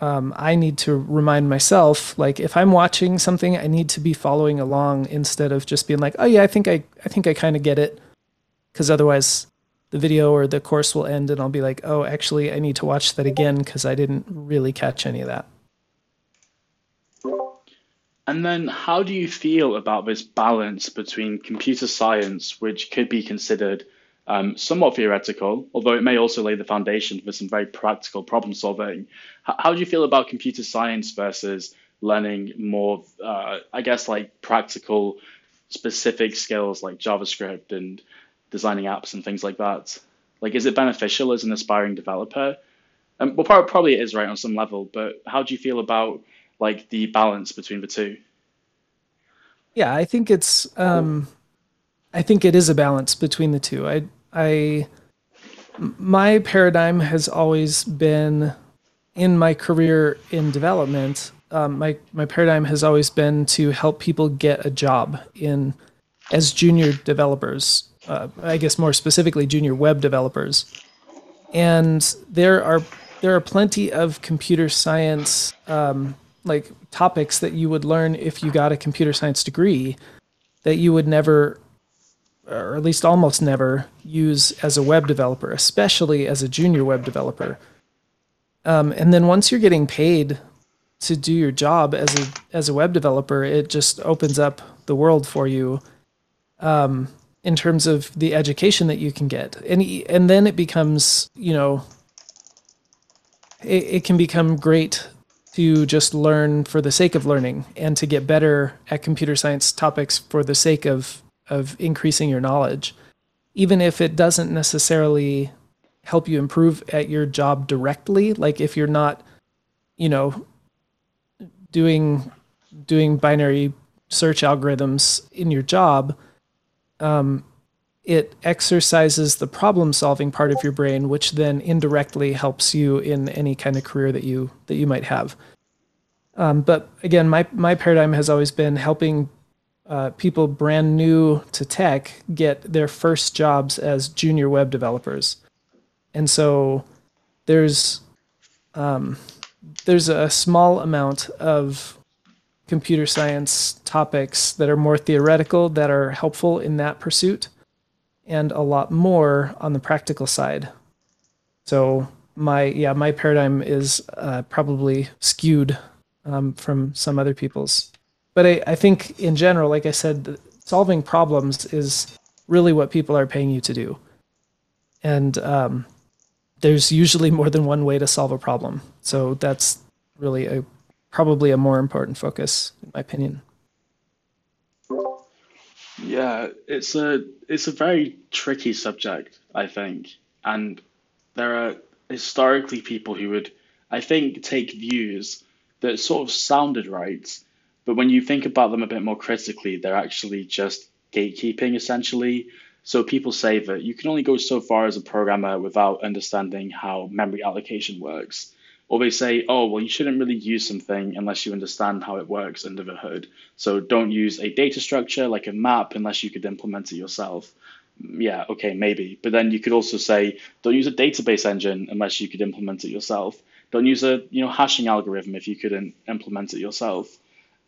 um, I need to remind myself, like if I'm watching something, I need to be following along instead of just being like, oh yeah, I think I, I think I kind of get it, because otherwise the video or the course will end and I'll be like, oh, actually, I need to watch that again because I didn't really catch any of that. And then, how do you feel about this balance between computer science, which could be considered um, somewhat theoretical, although it may also lay the foundation for some very practical problem solving. H- how do you feel about computer science versus learning more, uh, I guess, like practical, specific skills like JavaScript and designing apps and things like that? Like, is it beneficial as an aspiring developer? Um, well, probably, probably it is right on some level, but how do you feel about like the balance between the two? Yeah, I think it's. Um, I think it is a balance between the two. I I my paradigm has always been in my career in development. Um, my my paradigm has always been to help people get a job in as junior developers. Uh, I guess more specifically, junior web developers. And there are there are plenty of computer science um, like topics that you would learn if you got a computer science degree that you would never or at least almost never, use as a web developer, especially as a junior web developer. Um, and then once you're getting paid to do your job as a as a web developer, it just opens up the world for you um, in terms of the education that you can get, and and then it becomes you know it, it can become great to just learn for the sake of learning and to get better at computer science topics for the sake of of increasing your knowledge, even if it doesn't necessarily help you improve at your job directly. Like if you're not, you know, doing doing binary search algorithms in your job, um, it exercises the problem solving part of your brain, which then indirectly helps you in any kind of career that you that you might have. Um, but again, my my paradigm has always been helping uh, people brand new to tech get their first jobs as junior web developers, and so there's um, there's a small amount of computer science topics that are more theoretical that are helpful in that pursuit, and a lot more on the practical side. So my yeah my paradigm is uh, probably skewed um, from some other people's but I, I think in general, like I said, solving problems is really what people are paying you to do. And um, there's usually more than one way to solve a problem. So that's really a probably a more important focus, in my opinion. Yeah, it's a it's a very tricky subject, I think, and there are historically people who would, I think, take views that sort of sounded right, but when you think about them a bit more critically, they're actually just gatekeeping essentially. So people say that you can only go so far as a programmer without understanding how memory allocation works. Or they say, oh, well, you shouldn't really use something unless you understand how it works under the hood. So don't use a data structure like a map unless you could implement it yourself. Yeah, okay, maybe. But then you could also say, don't use a database engine unless you could implement it yourself. Don't use a you know hashing algorithm if you couldn't implement it yourself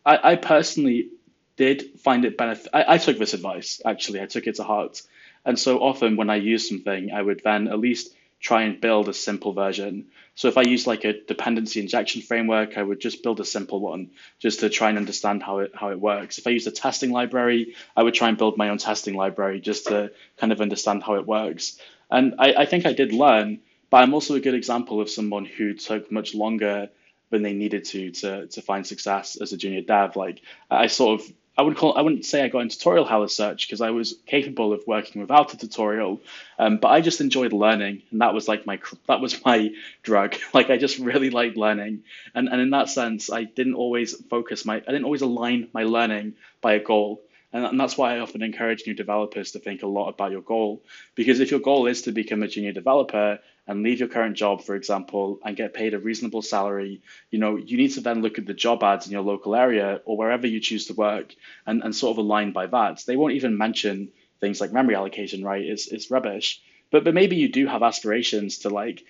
I, I personally did find it benefit. I, I took this advice actually. I took it to heart, and so often when I use something, I would then at least try and build a simple version. So if I use like a dependency injection framework, I would just build a simple one just to try and understand how it how it works. If I use a testing library, I would try and build my own testing library just to kind of understand how it works. And I, I think I did learn, but I'm also a good example of someone who took much longer than they needed to to to find success as a junior dev. Like I sort of I would call I wouldn't say I got into tutorial hell as such because I was capable of working without a tutorial, um, but I just enjoyed learning, and that was like my that was my drug. like I just really liked learning, and and in that sense, I didn't always focus my I didn't always align my learning by a goal. And that's why I often encourage new developers to think a lot about your goal. Because if your goal is to become a junior developer and leave your current job, for example, and get paid a reasonable salary, you know, you need to then look at the job ads in your local area or wherever you choose to work and, and sort of align by that. They won't even mention things like memory allocation, right? It's, it's rubbish. But, but maybe you do have aspirations to like,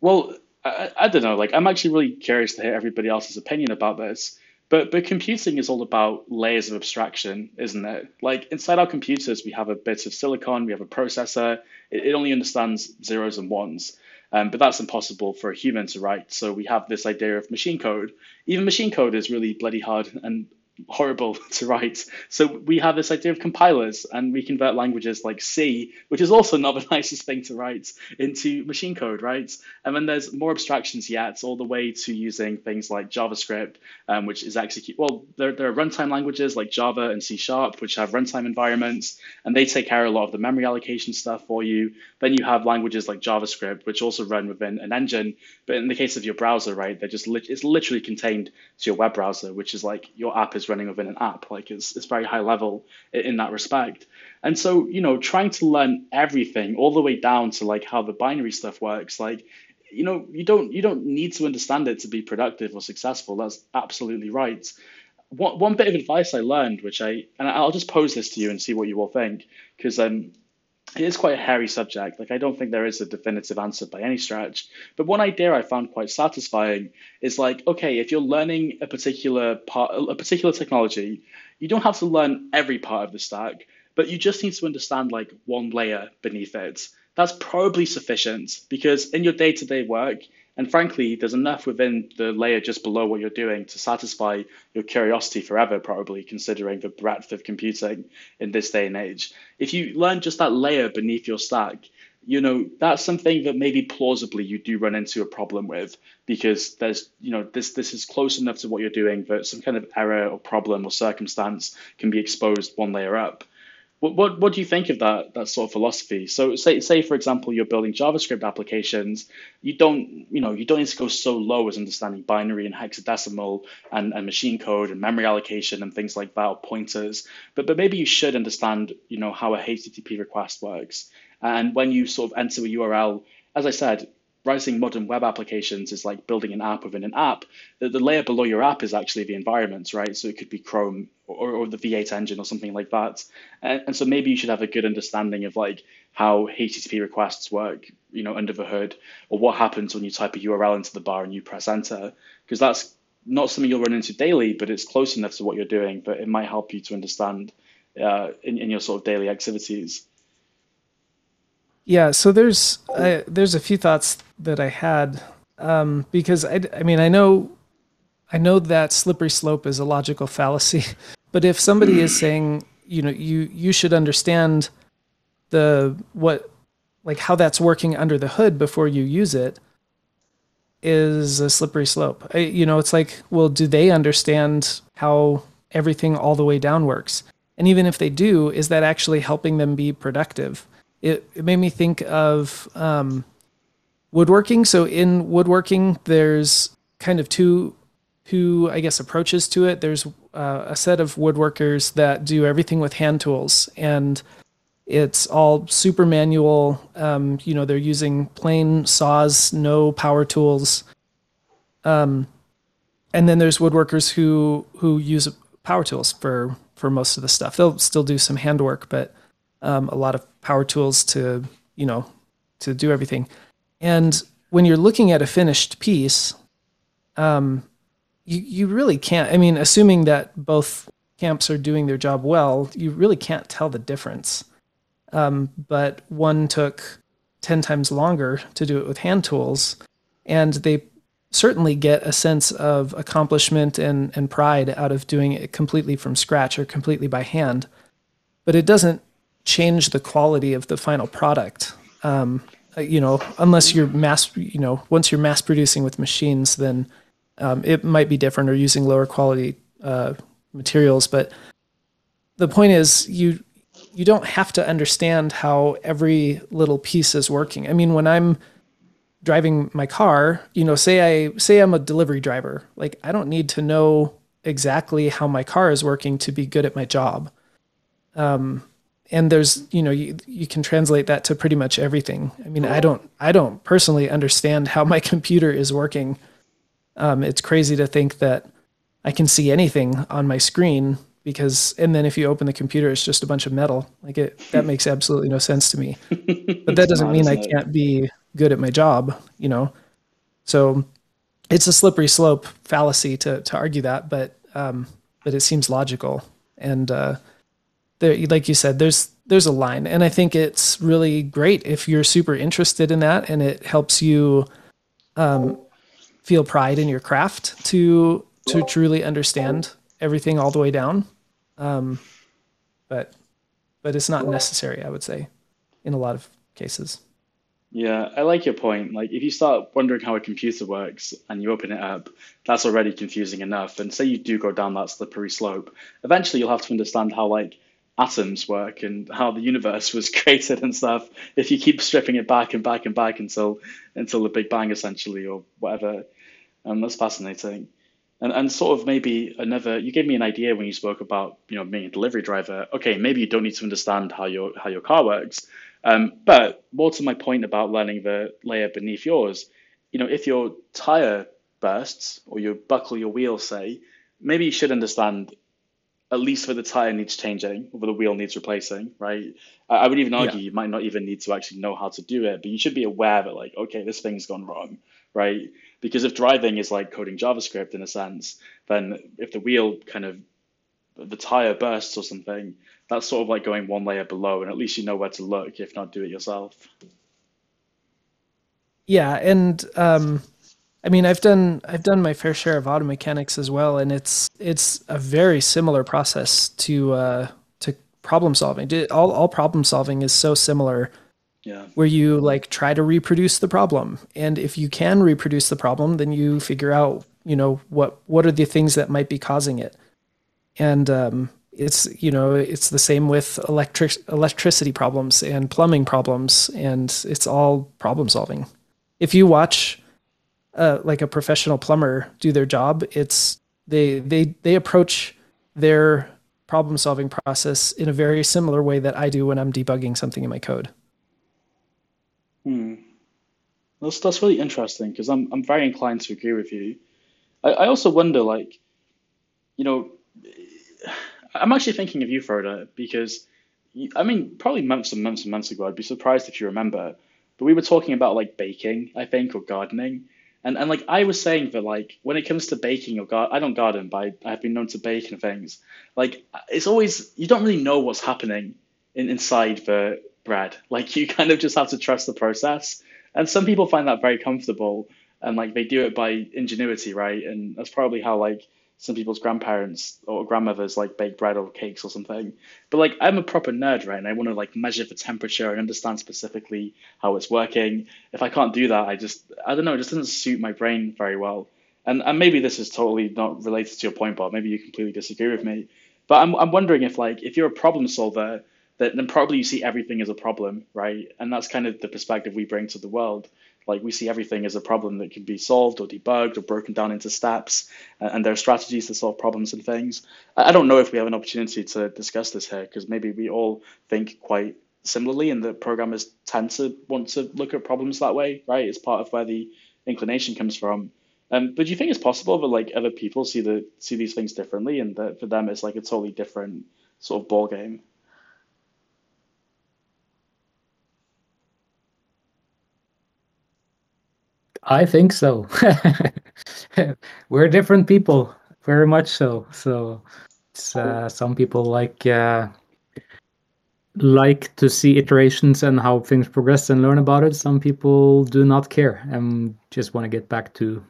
well, I, I don't know, like I'm actually really curious to hear everybody else's opinion about this but but computing is all about layers of abstraction, isn't it? Like inside our computers, we have a bit of silicon, we have a processor. It, it only understands zeros and ones. Um, but that's impossible for a human to write. So we have this idea of machine code. Even machine code is really bloody hard and horrible to write. So we have this idea of compilers and we convert languages like C, which is also not the nicest thing to write, into machine code, right? And then there's more abstractions yet, all the way to using things like JavaScript, um, which is execute. Well, there, there are runtime languages like Java and C Sharp, which have runtime environments, and they take care of a lot of the memory allocation stuff for you. Then you have languages like JavaScript, which also run within an engine. But in the case of your browser, right, they're just li- it's literally contained to your web browser, which is like your app is running within an app. Like it's, it's very high level in that respect. And so, you know, trying to learn everything all the way down to like how the binary stuff works, like, you know, you don't you don't need to understand it to be productive or successful. That's absolutely right. One, one bit of advice I learned, which I and I'll just pose this to you and see what you all think, because um, it is quite a hairy subject. Like I don't think there is a definitive answer by any stretch. But one idea I found quite satisfying is like, okay, if you're learning a particular part, a particular technology, you don't have to learn every part of the stack, but you just need to understand like one layer beneath it. That's probably sufficient because in your day-to-day work, and frankly, there's enough within the layer just below what you're doing to satisfy your curiosity forever, probably considering the breadth of computing in this day and age. If you learn just that layer beneath your stack, you know that's something that maybe plausibly you do run into a problem with because there's you know this this is close enough to what you're doing that some kind of error or problem or circumstance can be exposed one layer up what, what, what do you think of that that sort of philosophy? So say say for example you're building JavaScript applications, you don't you know you don't need to go so low as understanding binary and hexadecimal and, and machine code and memory allocation and things like that or pointers. But but maybe you should understand you know how a HTTP request works. And when you sort of enter a URL, as I said, writing modern web applications is like building an app within an app. The, the layer below your app is actually the environment, right? So it could be Chrome or, or the V8 engine or something like that. And, and so maybe you should have a good understanding of like how HTTP requests work, you know, under the hood, or what happens when you type a URL into the bar and you press enter, because that's not something you'll run into daily, but it's close enough to what you're doing, but it might help you to understand uh, in, in your sort of daily activities. Yeah, so there's uh, there's a few thoughts that I had um, because I, I mean I know I know that slippery slope is a logical fallacy, but if somebody is saying you know you you should understand the what like how that's working under the hood before you use it is a slippery slope. I, you know, it's like, well, do they understand how everything all the way down works? And even if they do, is that actually helping them be productive? It, it made me think of um, woodworking. So in woodworking, there's kind of two two I guess approaches to it. There's uh, a set of woodworkers that do everything with hand tools, and it's all super manual. Um, you know, they're using plain saws, no power tools. Um, and then there's woodworkers who who use power tools for for most of the stuff. They'll still do some handwork, but um, a lot of power tools to you know to do everything. And when you're looking at a finished piece, um, you you really can't. I mean, assuming that both camps are doing their job well, you really can't tell the difference. Um, but one took ten times longer to do it with hand tools, and they certainly get a sense of accomplishment and, and pride out of doing it completely from scratch or completely by hand. But it doesn't change the quality of the final product. Um, uh, you know, unless you're mass, you know, once you're mass producing with machines, then um, it might be different or using lower quality uh, materials. But the point is, you you don't have to understand how every little piece is working. I mean, when I'm driving my car, you know, say I say I'm a delivery driver, like I don't need to know exactly how my car is working to be good at my job. Um, and there's, you know, you, you can translate that to pretty much everything. I mean, I don't I don't personally understand how my computer is working. Um, it's crazy to think that I can see anything on my screen because and then if you open the computer it's just a bunch of metal like it that makes absolutely no sense to me but that doesn't mean i can't be good at my job, you know. So it's a slippery slope fallacy to to argue that, but um, but it seems logical. And uh, there, like you said, there's there's a line, and I think it's really great if you're super interested in that, and it helps you um, feel pride in your craft to to truly understand everything all the way down. Um, but but it's not necessary, I would say, in a lot of cases. Yeah, I like your point. Like, if you start wondering how a computer works and you open it up, that's already confusing enough. And say you do go down that slippery slope, eventually you'll have to understand how like atoms work and how the universe was created and stuff. If you keep stripping it back and back and back until until the Big Bang essentially or whatever, and um, that's fascinating. And and sort of maybe another. You gave me an idea when you spoke about you know being a delivery driver. Okay, maybe you don't need to understand how your how your car works um, but more to my point about learning the layer beneath yours, you know, if your tire bursts or you buckle your wheel, say, maybe you should understand at least where the tire needs changing or where the wheel needs replacing, right? I, I would even argue yeah. you might not even need to actually know how to do it, but you should be aware that like, okay, this thing's gone wrong, right? Because if driving is like coding JavaScript in a sense, then if the wheel kind of the tire bursts or something, that's sort of like going one layer below, and at least you know where to look, if not do it yourself. Yeah, and um, I mean, I've done I've done my fair share of auto mechanics as well, and it's it's a very similar process to uh, to problem solving. All all problem solving is so similar. Yeah. Where you like try to reproduce the problem, and if you can reproduce the problem, then you figure out you know what what are the things that might be causing it, and um, it's you know it's the same with electric electricity problems and plumbing problems and it's all problem solving if you watch uh, like a professional plumber do their job it's they they they approach their problem solving process in a very similar way that i do when i'm debugging something in my code. Hmm. That's that's really interesting because i'm i'm very inclined to agree with you. I, I also wonder like you know I'm actually thinking of you, Frode, because I mean, probably months and months and months ago, I'd be surprised if you remember, but we were talking about like baking, I think, or gardening. And, and like I was saying that like when it comes to baking or I don't garden, but I, have been known to bake and things. Like it's always you don't really know what's happening in, inside the bread. Like you kind of just have to trust the process. And some people find that very comfortable and like they do it by ingenuity, right? And that's probably how like some people's grandparents or grandmothers like bake bread or cakes or something. But like I'm a proper nerd, right? And I want to like measure the temperature and understand specifically how it's working. If I can't do that, I just I don't know, it just doesn't suit my brain very well. And and maybe this is totally not related to your point, Bob. Maybe you completely disagree with me. But I'm I'm wondering if like if you're a problem solver, that then probably you see everything as a problem, right? And that's kind of the perspective we bring to the world. Like we see everything as a problem that can be solved or debugged or broken down into steps, and there are strategies to solve problems and things. I don't know if we have an opportunity to discuss this here because maybe we all think quite similarly, and the programmers tend to want to look at problems that way, right? It's part of where the inclination comes from. Um, but do you think it's possible that like other people see the see these things differently, and that for them it's like a totally different sort of ball game? I think so. We're different people, very much so. So, uh, some people like uh, like to see iterations and how things progress and learn about it. Some people do not care and just want to get back to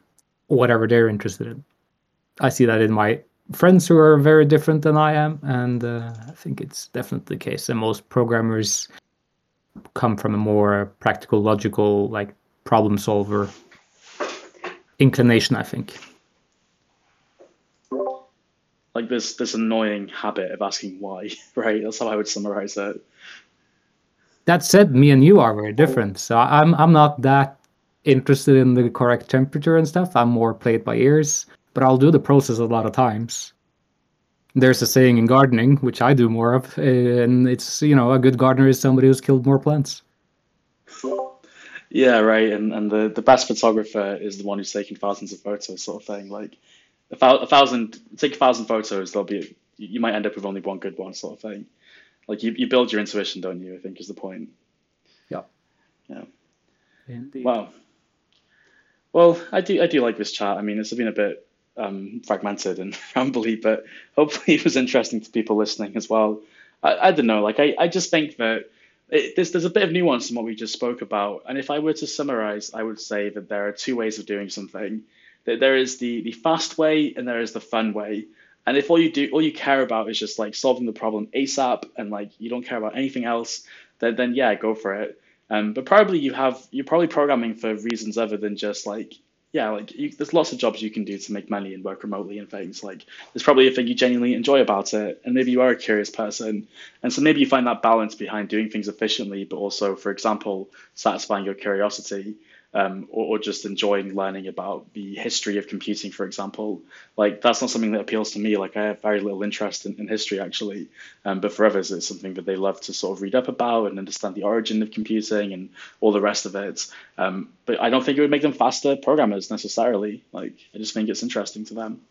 whatever they're interested in. I see that in my friends who are very different than I am, and uh, I think it's definitely the case. And most programmers come from a more practical, logical, like problem solver inclination. I think. Like this, this annoying habit of asking why, right? That's how I would summarize it. That said, me and you are very different. So I'm I'm not that interested in the correct temperature and stuff. I'm more played by ears but I'll do the process a lot of times. There's a saying in gardening, which I do more of, and it's you know a good gardener is somebody who's killed more plants. Yeah, right. And and the, the best photographer is the one who's taking thousands of photos, sort of thing. Like a, a thousand, take a thousand photos, there'll be you might end up with only one good one, sort of thing. Like you, you build your intuition, don't you? I think is the point. Yeah. Yeah. Indeed. Wow. Well, I do I do like this chat. I mean, it's been a bit um, fragmented and rambly, but hopefully it was interesting to people listening as well. I, I don't know, like I, I just think that it, there's there's a bit of nuance in what we just spoke about, and if I were to summarize, I would say that there are two ways of doing something. That there is the the fast way and there is the fun way. And if all you do, all you care about is just like solving the problem ASAP, and like you don't care about anything else, then then yeah, go for it. Um, but probably you have you're probably programming for reasons other than just like yeah, like you, there's lots of jobs you can do to make money and work remotely and things. Like there's probably a thing you genuinely enjoy about it, and maybe you are a curious person, and so maybe you find that balance behind doing things efficiently, but also, for example, satisfying your curiosity um, or, or, just enjoying learning about the history of computing, for example. Like that's not something that appeals to me. Like I have very little interest in, in history actually, um, but for others, it's something that they love to sort of read up about and understand the origin of computing and all the rest of it. Um, but I don't think it would make them faster programmers necessarily. Like I just think it's interesting to them.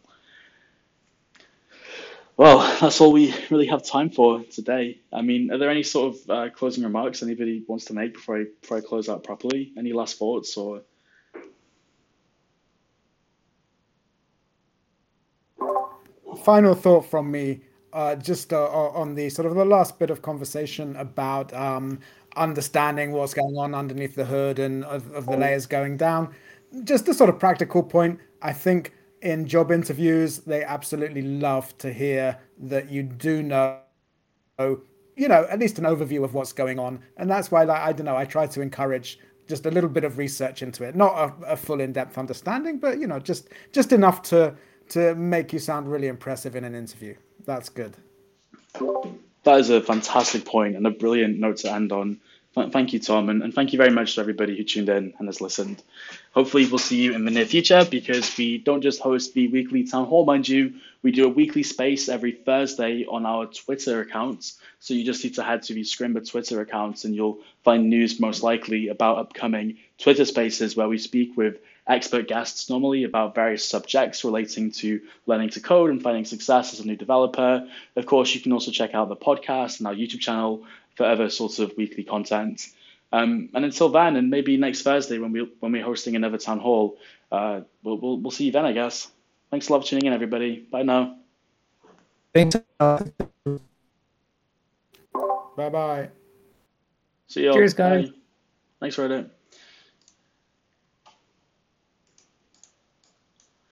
Well, that's all we really have time for today. I mean, are there any sort of uh, closing remarks anybody wants to make before I before I close out properly? Any last thoughts or? Final thought from me, uh, just uh, on the sort of the last bit of conversation about um, understanding what's going on underneath the hood and of, of the layers going down. Just a sort of practical point. I think in job interviews, they absolutely love to hear that you do know, you know, at least an overview of what's going on. And that's why, like, I don't know, I try to encourage just a little bit of research into it, not a, a full in-depth understanding, but you know, just just enough to to make you sound really impressive in an interview. That's good. That is a fantastic point and a brilliant note to end on. Thank you, Tom, and, and thank you very much to everybody who tuned in and has listened. Hopefully, we'll see you in the near future because we don't just host the weekly town hall, mind you, we do a weekly space every Thursday on our Twitter accounts. So you just need to head to the Scrimba Twitter accounts and you'll find news most likely about upcoming Twitter spaces where we speak with expert guests normally about various subjects relating to learning to code and finding success as a new developer. Of course, you can also check out the podcast and our YouTube channel for other sorts of weekly content. Um, and until then, and maybe next Thursday when we when we're hosting another town hall, uh, we'll, we'll we'll see you then, I guess. Thanks a lot for tuning in, everybody. Bye now. Thanks. Bye bye. See you. Cheers, guys. Bye. Thanks, Reddit.